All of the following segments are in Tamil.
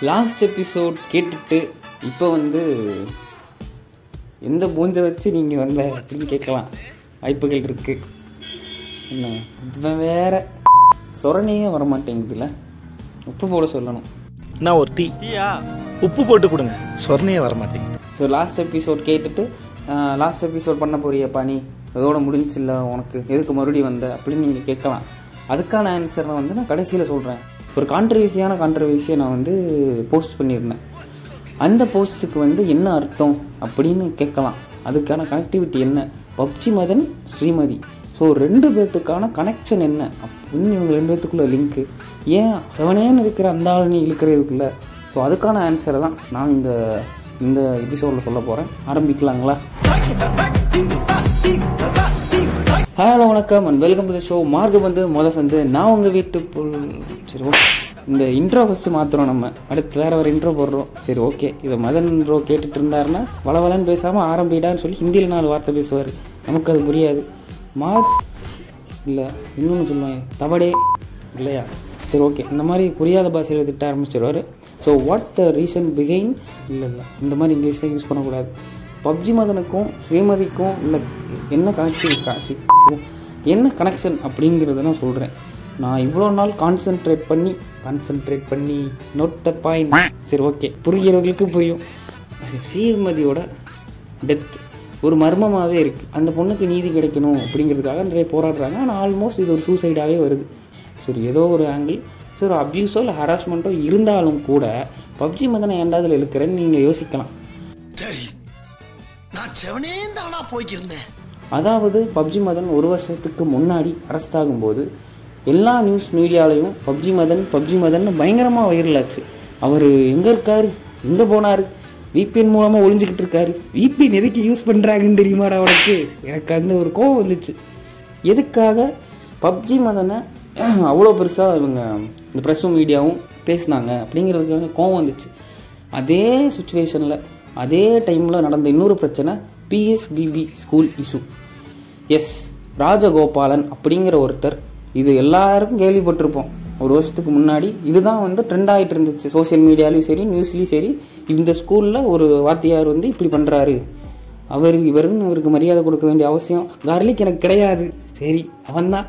லாஸ்ட் எபிசோட் கேட்டுட்டு இப்போ வந்து எந்த பூஞ்சை வச்சு நீங்கள் வந்த அப்படின்னு கேட்கலாம். வாய்ப்புகள் இருக்குது என்ன? இவன் வேற. சொரணையே வர மாட்டேங்குதுல்ல உப்பு போட சொல்லணும். நான் ஒரு டீ? உப்பு போட்டு கொடுங்க. சொர்ணையே வர மாட்டேங்குது ஸோ லாஸ்ட் எபிசோட் கேட்டுட்டு லாஸ்ட் எபிசோட் பண்ண போறியப்பா நீ அதோட முடிஞ்சில்ல உனக்கு? எதுக்கு மறுபடியும் வந்த அப்படின்னு நீங்கள் கேட்கலாம். அதுக்கான ஆன்சரை வந்து நான் கடைசியில் சொல்கிறேன் ஒரு கான்ட்ரவர்சியான கான்ட்ரவர்சியை நான் வந்து போஸ்ட் பண்ணியிருந்தேன். அந்த போஸ்ட்டுக்கு வந்து என்ன அர்த்தம் அப்படின்னு கேட்கலாம். அதுக்கான கனெக்டிவிட்டி என்ன? பப்ஜி மதன் ஸ்ரீமதி. ஸோ ரெண்டு பேர்த்துக்கான கனெக்ஷன் என்ன? அப்படின்னு இவங்க ரெண்டு பேர்த்துக்குள்ளே லிங்க்கு ஏன்? செவனேன்னு இருக்கிற அந்த ஆளுநி இழுக்கிறதுக்குள்ள. ஸோ அதுக்கான ஆன்சரை தான் நான் இந்த இந்த எபிசோடில் சொல்ல போகிறேன் ஆரம்பிக்கலாங்களா? ஹலோ வணக்கம். And welcome to show mark வந்து முதல் வந்து நான் உங்கள் வீட்டு சரி ஓகே இந்த இன்ட்ரோ ஃபஸ்ட்டு மாற்றுறோம் நம்ம அடுத்து வேறு வேறு இன்ட்ரோ போடுறோம். சரி ஓகே இதை மதன் இன்ட்ரோ கேட்டுட்டு இருந்தாருன்னா வளவலன்னு பேசாமல் ஆரம்பிடான்னு சொல்லி ஹிந்தியில் நாலு வார்த்தை பேசுவார். நமக்கு அது புரியாது. மா இல்லை இன்னொன்று சொல்லுவாங்க தவடே இல்லையா? சரி ஓகே இந்த மாதிரி புரியாத பாஷையில் திட்ட ஆரம்பிச்சிருவார். ஸோ வாட் த ரீசன் பிகைன் இல்லை இல்லை. இந்த மாதிரி இங்கிலீஷில் யூஸ் பண்ணக்கூடாது. பப்ஜி மதனுக்கும் ஸ்ரீமதிக்கும் இல்லை என்ன கனெக்ஷன் என்ன கனெக்ஷன் அப்படிங்கிறத நான் சொல்கிறேன் நான் இவ்வளோ நாள் கான்சென்ட்ரேட் பண்ணி கான்சென்ட்ரேட் பண்ணி நோட் த பாயிண்ட் சரி ஓகே புரிகிறவர்களுக்கு புரியும். ஸ்ரீமதியோட டெத் ஒரு மர்மமாகவே இருக்குது அந்த பொண்ணுக்கு நீதி கிடைக்கணும் அப்படிங்கிறதுக்காக நிறைய போராடுறாங்க. ஆனால் ஆல்மோஸ்ட் இது ஒரு சூசைடாகவே வருது. சரி ஏதோ ஒரு ஆங்கிள் சரி ஒரு அப்யூஸோ இல்லை ஹராஸ்மெண்ட்டோ இருந்தாலும் கூட பப்ஜி மதனை ஏன்டா அதில் இழுக்கிறேன்னு நீங்கள் யோசிக்கலாம். சரி நான் செவனே தானா போய்க்கிருந்தேன்? அதாவது பப்ஜி மதன் ஒரு வருஷத்துக்கு முன்னாடி அரெஸ்ட் ஆகும்போது எல்லா நியூஸ் மீடியாலையும் பப்ஜி மதன் பப்ஜி மதன் பயங்கரமாக வைரல் ஆச்சு. அவர் எங்கே இருக்காரு? எங்கே போனார்? விபிஎன் மூலமாக ஒழிஞ்சிக்கிட்டு இருக்காரு. விபிஎன் எதுக்கு யூஸ் பண்ணுறாங்கன்னு தெரியுமாடா அவனுக்கு எனக்கு அந்த ஒரு கோவம் வந்துச்சு. எதுக்காக பப்ஜி மதனை அவ்வளோ பெருசாக இவங்க இந்த ப்ரெஸ்ஸும் மீடியாவும் பேசினாங்க அப்படிங்கிறதுக்காக கோவம் வந்துச்சு. அதே சுச்சுவேஷனில் அதே டைமில் நடந்த இன்னொரு பிரச்சனை PSBB school issue S Rajagopalan அப்படிங்கிற ஒருத்தர் இது எல்லாருக்கும் கேள்விப்பட்டிருப்போம். ஒரு வருஷத்துக்கு முன்னாடி இதுதான் வந்து ட்ரெண்ட் ஆகிட்டு இருந்துச்சு. சோஷியல் மீடியாலையும் சரி நியூஸ்லேயும் சரி இந்த ஸ்கூலில் ஒரு வாத்தியார் வந்து இப்படி பண்ணுறாரு அவர் இவருன்னு இவருக்கு மரியாதை கொடுக்க வேண்டிய அவசியம் கார்லிக் எனக்கு கிடையாது. சரி அவன்தான்.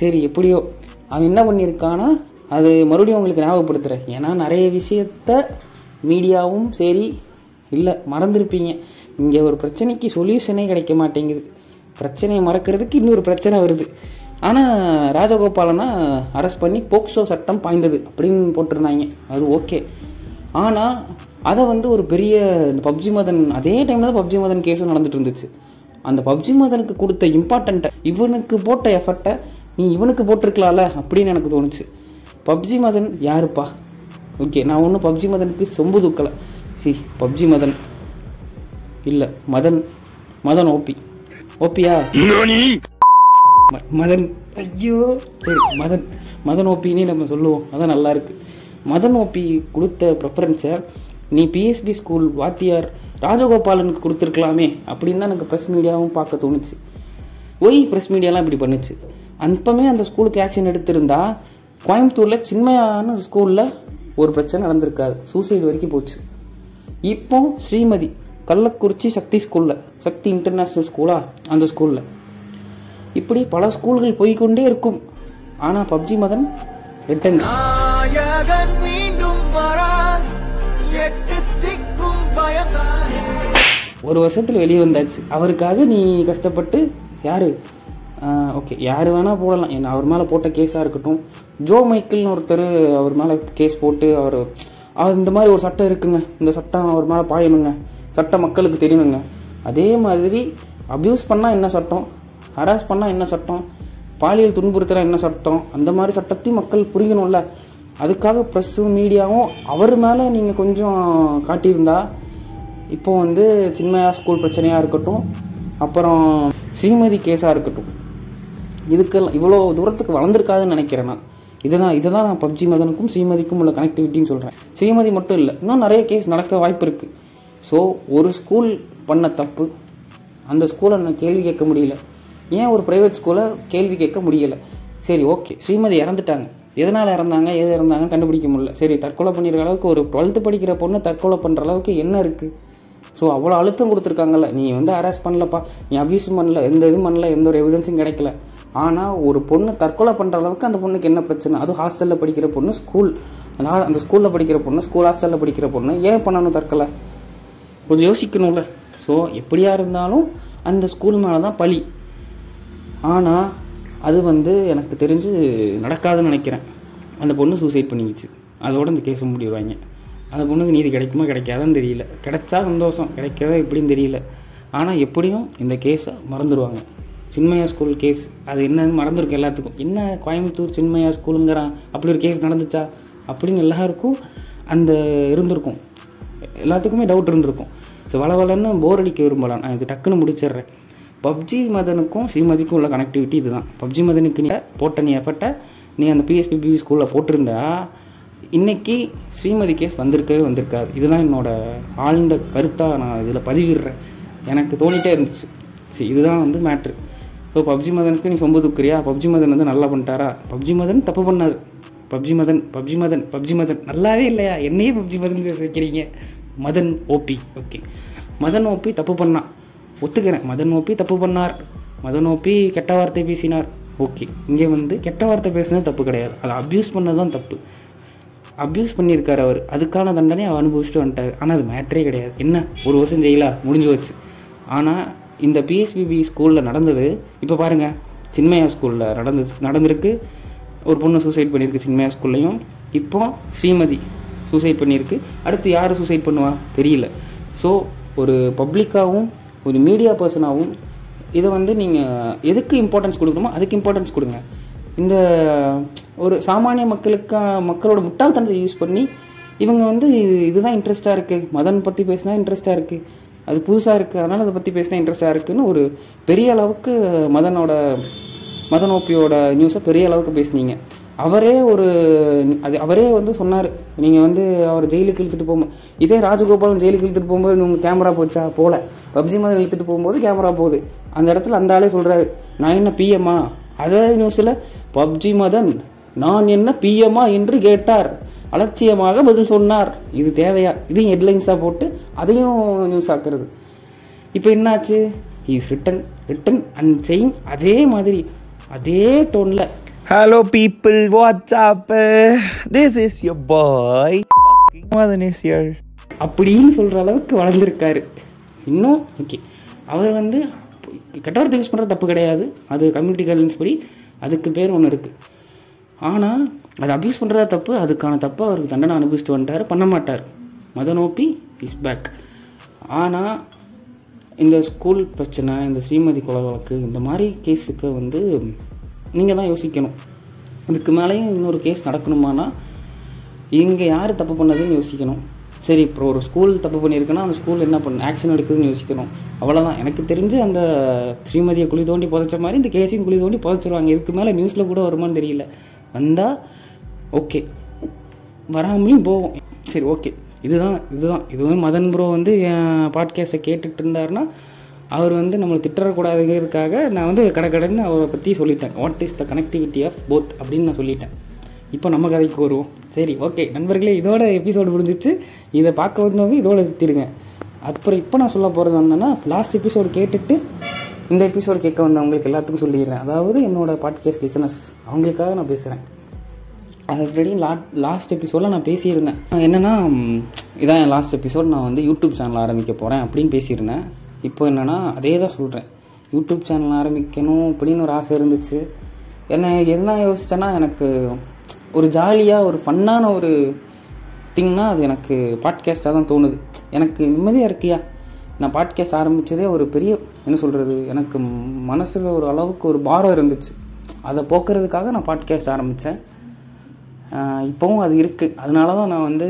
சரி எப்படியோ. அவன் என்ன பண்ணியிருக்கானா அது மறுபடியும் உங்களுக்கு ஞாபகப்படுத்துகிறேன் ஏன்னா நிறைய விஷயத்த மீடியாவும் சரி இல்லை மறந்துருப்பீங்க. இங்கே ஒரு பிரச்சனைக்கு சொல்யூஷனே கிடைக்க மாட்டேங்குது. பிரச்சனையை மறக்கிறதுக்கு இன்னொரு பிரச்சனை வருது. ஆனால் ராஜகோபாலனா அரெஸ்ட் பண்ணி போக்சோ சட்டம் பாய்ந்தது அப்படின்னு போட்டிருந்தாங்க. அது ஓகே. ஆனால் அதை வந்து ஒரு பெரிய இந்த பப்ஜி மதன் அதே டைமில் தான் பப்ஜி மதன் கேஸும் நடந்துட்டு இருந்துச்சு. அந்த பப்ஜி மதனுக்கு கொடுத்த இம்பார்ட்டண்ட்டை இவனுக்கு போட்ட எஃபர்ட்டை நீ இவனுக்கு போட்டிருக்கலாம்ல அப்படின்னு எனக்கு தோணுச்சு. பப்ஜி மதன் யாருப்பா? ஓகே நான் ஒன்றும் பப்ஜி மதனுக்கு சொம்பு தூக்கலை. C PUBG Madan. இல்லை மதன் மதன் ஓபி. ஓபியா? ம- மதன். ஐயோ. சரி மதன். மதன் ஓபின்னே நம்ம சொல்லுவோம். அதான் நல்லா இருக்கு. மதன் ஓபி கொடுத்த ப்ரெஃபரன்ஸை நீ பிஎஸ்பி ஸ்கூல் வாத்தியார் ராஜகோபாலனுக்கு கொடுத்துருக்கலாமே அப்படின்னு தான் எனக்கு ப்ரெஸ் மீடியாவும் பார்க்க தோணுச்சு. ஒய் ப்ரெஸ் மீடியாலாம் இப்படி பண்ணுச்சு. அப்பமே அந்த ஸ்கூலுக்கு ஆக்ஷன் எடுத்திருந்தா கோயம்புத்தூரில் சின்மையான ஸ்கூலில் ஒரு பிரச்சனை நடந்திருக்காது. சூசைடு வரைக்கும் போச்சு. இப்போ ஸ்ரீமதி கள்ளக்குறிச்சி சக்தி ஸ்கூலில் சக்தி இன்டர்நேஷ்னல் ஸ்கூலா அந்த ஸ்கூலில் இப்படி பல ஸ்கூல்கள் போய்க்கொண்டே இருக்கும். ஆனால் பப்ஜி மதன் பயந்தான் ஒரு வருஷத்தில் வெளியே வந்தாச்சு. அவருக்காக நீ கஷ்டப்பட்டு யார்? ஓகே யார் வேணால் போடலாம். என்ன அவர் மேலே போட்ட கேஸாக இருக்கட்டும். ஜோ மைக்கிள்னு ஒருத்தர் அவர் மேலே கேஸ் போட்டு அவர் அவர் இந்த மாதிரி ஒரு சட்டம் இருக்குங்க. இந்த சட்டம் அவர் மேலே பாயணுங்க. சட்டம் மக்களுக்கு தெரியணுங்க. அதே மாதிரி அப்யூஸ் பண்ணால் என்ன சட்டம்? ஹராஸ் பண்ணால் என்ன சட்டம்? பாலியல் துன்புறுத்தலாம் என்ன சட்டம்? அந்த மாதிரி சட்டத்தையும் மக்கள் புரியணும்ல. அதுக்காக ப்ரெஸ்ஸும் மீடியாவும் அவர் மேலே நீங்கள் கொஞ்சம் காட்டியிருந்தா இப்போ வந்து சின்மயா ஸ்கூல் பிரச்சனையாக இருக்கட்டும் அப்புறம் ஸ்ரீமதி கேஸாக இருக்கட்டும். இதுக்கெல்லாம் இவ்வளோ தூரத்துக்கு வளர்ந்துருக்காதுன்னு நினைக்கிறேன் நான். இதுதான் இதை தான் நான் பப்ஜி மதனுக்கும் ஸ்ரீமதிக்கும் உள்ள கனெக்டிவிட்டின்னு சொல்கிறேன் ஸ்ரீமதி மட்டும் இல்லை இன்னும் நிறைய கேஸ் நடக்க வாய்ப்பு இருக்குது ஸோ ஒரு ஸ்கூல் பண்ண தப்பு அந்த ஸ்கூலை நான் கேள்வி கேட்க முடியல. ஏன் ஒரு ப்ரைவேட் ஸ்கூலை கேள்வி கேட்க முடியலை? சரி ஓகே ஸ்ரீமதி இறந்துட்டாங்க. எதனால் இறந்தாங்க எது இறந்தாங்கன்னு கண்டுபிடிக்க முடியல. சரி தற்கொலை பண்ணிடுற அளவுக்கு ஒரு டுவெல்த்து படிக்கிற பொண்ணு தற்கொலை பண்ணுற அளவுக்கு என்ன இருக்குது ஸோ அவ்வளோ அழுத்தம் கொடுத்துருக்காங்கல்ல. நீ வந்து அரெஸ்ட் பண்ணலப்பா. நீ அபியூஸ் பண்ணல. எந்த இதுவும் பண்ணல. எந்த ஒரு எவிடன்ஸும் கிடைக்கல. ஆனால் ஒரு பொண்ணு தற்கொலை பண்ணுற அளவுக்கு அந்த பொண்ணுக்கு என்ன பிரச்சனை? அதுவும் ஹாஸ்டலில் படிக்கிற பொண்ணு ஸ்கூல் அதனால் அந்த ஸ்கூலில் படிக்கிற பொண்ணு ஸ்கூல் ஹாஸ்டலில் படிக்கிற பொண்ணு ஏன் பண்ணணும் தற்கொலை? கொஞ்சம் யோசிக்கணும்ல. ஸோ எப்படியா இருந்தாலும் அந்த ஸ்கூல் மேலே தான் பழி. ஆனால் அது வந்து எனக்கு தெரிஞ்சு நடக்காதுன்னு நினைக்கிறேன். அந்த பொண்ணு சூசைட் பண்ணிக்கிச்சு. அதோட இந்த கேஸை முடிவாங்க அந்த பொண்ணுக்கு நீதி கிடைக்குமா கிடைக்காதான்னு தெரியல. கிடைச்சா சந்தோஷம். கிடைக்காதா எப்படின்னு தெரியல. ஆனால் எப்படியும் இந்த கேஸை மறந்துடுவாங்க சின்மயா ஸ்கூல் கேஸ் அது என்னன்னு மறந்துருக்கும் எல்லாத்துக்கும். என்ன கோயம்புத்தூர் சின்மயா ஸ்கூலுங்கிறான் அப்படி ஒரு கேஸ் நடந்துச்சா? அப்படின்னு எல்லாருக்கும் அந்த இருந்திருக்கும். எல்லாத்துக்குமே டவுட் இருந்திருக்கும். ஸோ வளவலன்னு போர் அடிக்க விரும்பலாம். நான் இது டக்குன்னு முடிச்சிடுறேன். பப்ஜி மதனுக்கும் ஸ்ரீமதிக்கும் உள்ள கனெக்டிவிட்டி இதுதான். பப்ஜி மதனுக்கு நீ போட்ட நீ எஃபர்ட்டை நீ அந்த பிஎஸ்பிபி ஸ்கூலில் போட்டிருந்தா இன்னைக்கு ஸ்ரீமதி கேஸ் வந்திருக்கவே வந்திருக்காது. இதுதான் என்னோடய ஆழ்ந்த கருத்தாக நான் இதில் பதிவிடுறேன். எனக்கு தோணிட்டே இருந்துச்சு. சரி இதுதான் வந்து மேட்ரு ஸோ பப்ஜி மதனுக்கு நீ சொம்பு துக்குறியா? பப்ஜி மதன் வந்து நல்லா பண்ணிட்டாரா? பப்ஜி மதன் தப்பு பண்ணார். PUBG Madan PUBG Madan PUBG Madan. நல்லாவே இல்லையா? என்னையே பப்ஜி மதன் பேச வைக்கிறீங்க? Madan OP okay Madan OP தப்பு பண்ணான். ஒத்துக்கிறேன். மதன் ஓபி தப்பு பண்ணார். மதன் ஓபி கெட்ட வார்த்தை பேசினார். ஓகே. இங்கே வந்து கெட்ட வார்த்தை பேசுனது தப்பு கிடையாது. அதை அப்யூஸ் பண்ணது தான் தப்பு. அப்யூஸ் பண்ணியிருக்கார் அவர். அதுக்கான தண்டனை அவர் அனுபவிச்சுட்டு வந்துட்டார். ஆனால் அது மேட்ரே கிடையாது. என்ன? ஒரு வருஷம் ஜெயிலா? முடிஞ்சு வச்சு ஆனால் இந்த பிஎஸ்பிபி ஸ்கூலில் நடந்தது இப்போ பாருங்கள் சின்மயா ஸ்கூலில் நடந்து நடந்திருக்கு. ஒரு பொண்ணு சூசைட் பண்ணியிருக்கு சின்மயா ஸ்கூல்லையும் இப்போ ஸ்ரீமதி சூசைட் பண்ணியிருக்கு. அடுத்து யார் சூசைட் பண்ணுவா? தெரியல. ஸோ ஒரு பப்ளிக்காகவும் ஒரு மீடியா பர்சனாகவும் இதை வந்து நீங்கள் எதுக்கு இம்பார்ட்டன்ஸ் கொடுக்கணுமோ அதுக்கு இம்பார்ட்டன்ஸ் கொடுங்க. இந்த ஒரு சாமானிய மக்களுக்கு மக்களோட முட்டாள்தனத்தை யூஸ் பண்ணி இவங்க வந்து இது இதுதான் இன்ட்ரெஸ்ட்டாக இருக்குது மதன் பற்றி பேசினா இன்ட்ரெஸ்ட்டாக இருக்குது அது புதுசாக இருக்குது அதனால் அதை பற்றி பேசினா இன்ட்ரெஸ்ட்டாக இருக்குதுன்னு ஒரு பெரிய அளவுக்கு மதனோட மதன் ஓபியோட நியூஸை பெரிய அளவுக்கு பேசுனீங்க. அவரே ஒரு அது அவரே வந்து சொன்னார். நீங்கள் வந்து அவர் ஜெயிலுக்கு இழுத்துட்டு போகும்போது இதே ராஜகோபாலன் ஜெயிலுக்கு இழுத்துட்டு போகும்போது உங்களுக்கு கேமரா போச்சா? போகல பப்ஜி மதன் இழுத்துட்டு போகும்போது கேமரா போகுது. அந்த இடத்துல அந்த ஆளே சொல்கிறாரு நான் என்ன பிஎம்மா அதே நியூஸில் பப்ஜி மதன் நான் என்ன பிஎம்மா என்று கேட்டார். அலட்சியமாக பதில் சொன்னார். இது தேவையா? இதையும் ஹெட்லைன்ஸாக போட்டு அதையும் நியூஸ் ஆக்குறது. இப்போ என்னாச்சு? இஸ் ரிட்டன் ரிட்டன் அண்ட் செயின் அதே மாதிரி அதே டோனில் hello people what's up this is yo boy அப்படின்னு சொல்கிற அளவுக்கு வளர்ந்துருக்காரு. இன்னும் ஓகே அவர் வந்து கெட்டவர்த்த யூஸ் பண்ணுறது தப்பு கிடையாது. அது கம்யூனிட்டி கைட்லைன்ஸ் படி அதுக்கு பேர் ஒன்று இருக்குது ஆனால் அதை அப்யூஸ் பண்ணுறத தப்பு அதுக்கான தப்பை அவருக்கு தண்டனை அனுபவிச்சுட்டு வந்துட்டார் பண்ண மாட்டார். மத நோப்பி இஸ் பேக் ஆனால் இந்த ஸ்கூல் பிரச்சனை இந்த ஸ்ரீமதி கொலை வழக்கு இந்த மாதிரி கேஸுக்கு வந்து நீங்கள் தான் யோசிக்கணும். இதுக்கு மேலேயும் இன்னொரு கேஸ் நடக்கணுமானா இங்கே யார் தப்பு பண்ணதுன்னு யோசிக்கணும். சரி இப்போ ஒரு ஸ்கூல் தப்பு பண்ணியிருக்குன்னா அந்த ஸ்கூல் என்ன பண்ண ஆக்ஷன் எடுக்குதுன்னு யோசிக்கணும். அவ்வளோதான் எனக்கு தெரிஞ்சு அந்த ஸ்ரீமதியை குழி தோண்டி புதைச்ச மாதிரி இந்த கேஸையும் குழி தோண்டி புதைச்சிருவாங்க. இதுக்கு மேலே நியூஸில் கூட வருமான்னு தெரியல. வந்தால் ஓகே வராமலையும் போவோம் சரி ஓகே இதுதான் இதுதான். இது வந்து மதன் ப்ரோ வந்து என் பாட்காஸ்ட்டை கேட்டுட்டு இருந்தாருன்னா அவர் வந்து நம்மளை திட்டக்கூடாதுங்கிறதுக்காக நான் வந்து கடற்கடன்னு அவரை பற்றி சொல்லிட்டேன். What is the connectivity of both அப்படின்னு நான் சொல்லிட்டேன். இப்போ நம்ம கதைக்கு வருவோம். சரி ஓகே நண்பர்களே இதோட எபிசோடு முடிஞ்சிச்சு. இதை பார்க்க வந்தவங்க இதோட நிறுத்திடுங்க. அப்புறம் இப்போ நான் சொல்ல போகிறது என்னன்னா லாஸ்ட் எபிசோடு கேட்டுட்டு இந்த எபிசோடு கேட்க வந்தவங்களுக்கு எல்லாத்துக்கும் சொல்லிடுறேன். அதாவது என்னோடய பாட்காஸ்ட் லிசனர்ஸ் அவங்களுக்காக நான் பேசுகிறேன் ஆல்ரெடி லாட் லாஸ்ட் எபிசோடில் நான் பேசியிருந்தேன். என்னென்னா இதான் என் லாஸ்ட் எபிசோட் நான் வந்து யூடியூப் சேனல் ஆரம்பிக்க போகிறேன் அப்படின்னு பேசியிருந்தேன். இப்போ என்னென்னா அதே தான் சொல்கிறேன் யூடியூப் சேனல் ஆரம்பிக்கணும் அப்படின்னு ஒரு ஆசை இருந்துச்சு. என்ன என்ன யோசிச்சேன்னா எனக்கு ஒரு ஜாலியாக ஒரு ஃபன்னான ஒரு திங்னா அது எனக்கு பாட்காஸ்ட்டாக தான் தோணுது. எனக்கு நிம்மதியாக இருக்கியா? நான் பாட்காஸ்ட் ஆரம்பித்ததே ஒரு பெரிய என்ன சொல்கிறது எனக்கு மனசில் ஒரு அளவுக்கு ஒரு பாரம் இருந்துச்சு. அதை போக்குறதுக்காக நான் பாட்காஸ்ட் ஆரம்பித்தேன் இப்போவும் அது இருக்குது அதனால தான் நான் வந்து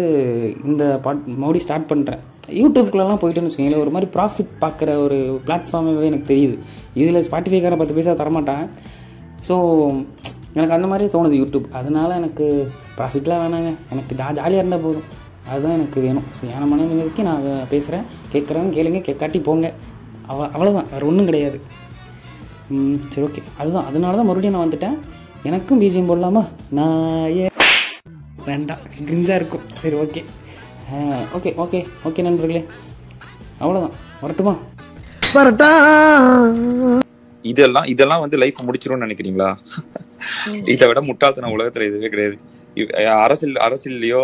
இந்த பாட் மறுபடியும் ஸ்டார்ட் பண்ணுறேன் யூடியூப்குள்ளெல்லாம் போயிட்டேன்னு வச்சுக்கோங்களேன். ஒரு மாதிரி ப்ராஃபிட் பார்க்குற ஒரு பிளாட்ஃபார்மாகவே எனக்கு தெரியுது. இதில் ஸ்பாட்டிஃபைக்கார பத்து பைசா தரமாட்டான். ஸோ எனக்கு அந்த மாதிரி தோணுது யூடியூப். அதனால எனக்கு ப்ராஃபிட்லாம் வேணாங்க. எனக்கு ஜா ஜாலியாக இருந்தால் போதும். அதுதான் எனக்கு வேணும். ஸோ என் மன நான் பேசுகிறேன் கேட்குறவங்க கேளுங்க. கேட்காட்டி போங்க. அவ அவ்வளோதான் வேறு ஒன்றும் கிடையாது. சரி ஓகே அதுதான். அதனால தான் மறுபடியும் நான் வந்துட்டேன். எனக்கும் பிஜிஎம் போடலாமா? நான் ஏ வேண்டாம். கிரிஞ்சாக இருக்கும். சரி ஓகே ஓகே ஓகே ஓகே நண்பர்களே. அவ்வளோதான் வரட்டுமா? இதெல்லாம் இதெல்லாம் வந்து லைஃப் முடிச்சிரும்னு நினைக்கிறீங்களா? இதை விட முட்டாள்தனம் உலகத்துல எதுவே கிடையாது. அரசியல் அரசியல்லையோ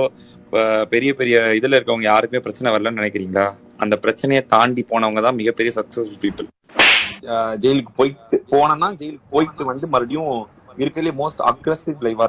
பெரிய பெரிய இதுல இருக்கவங்க யாருக்குமே பிரச்சனை வரலன்னு நினைக்கிறீங்களா? அந்த பிரச்சனையை தாண்டி போனவங்க தான் மிகப்பெரிய சக்சஸ்ஃபுல் பீப்புள் ஜெயிலுக்கு போயிட்டு போனேன்னா ஜெயிலுக்கு போயிட்டு வந்து மறுபடியும் இருக்கிறதுலே மோஸ்ட் அக்ரஸிவ் லைவா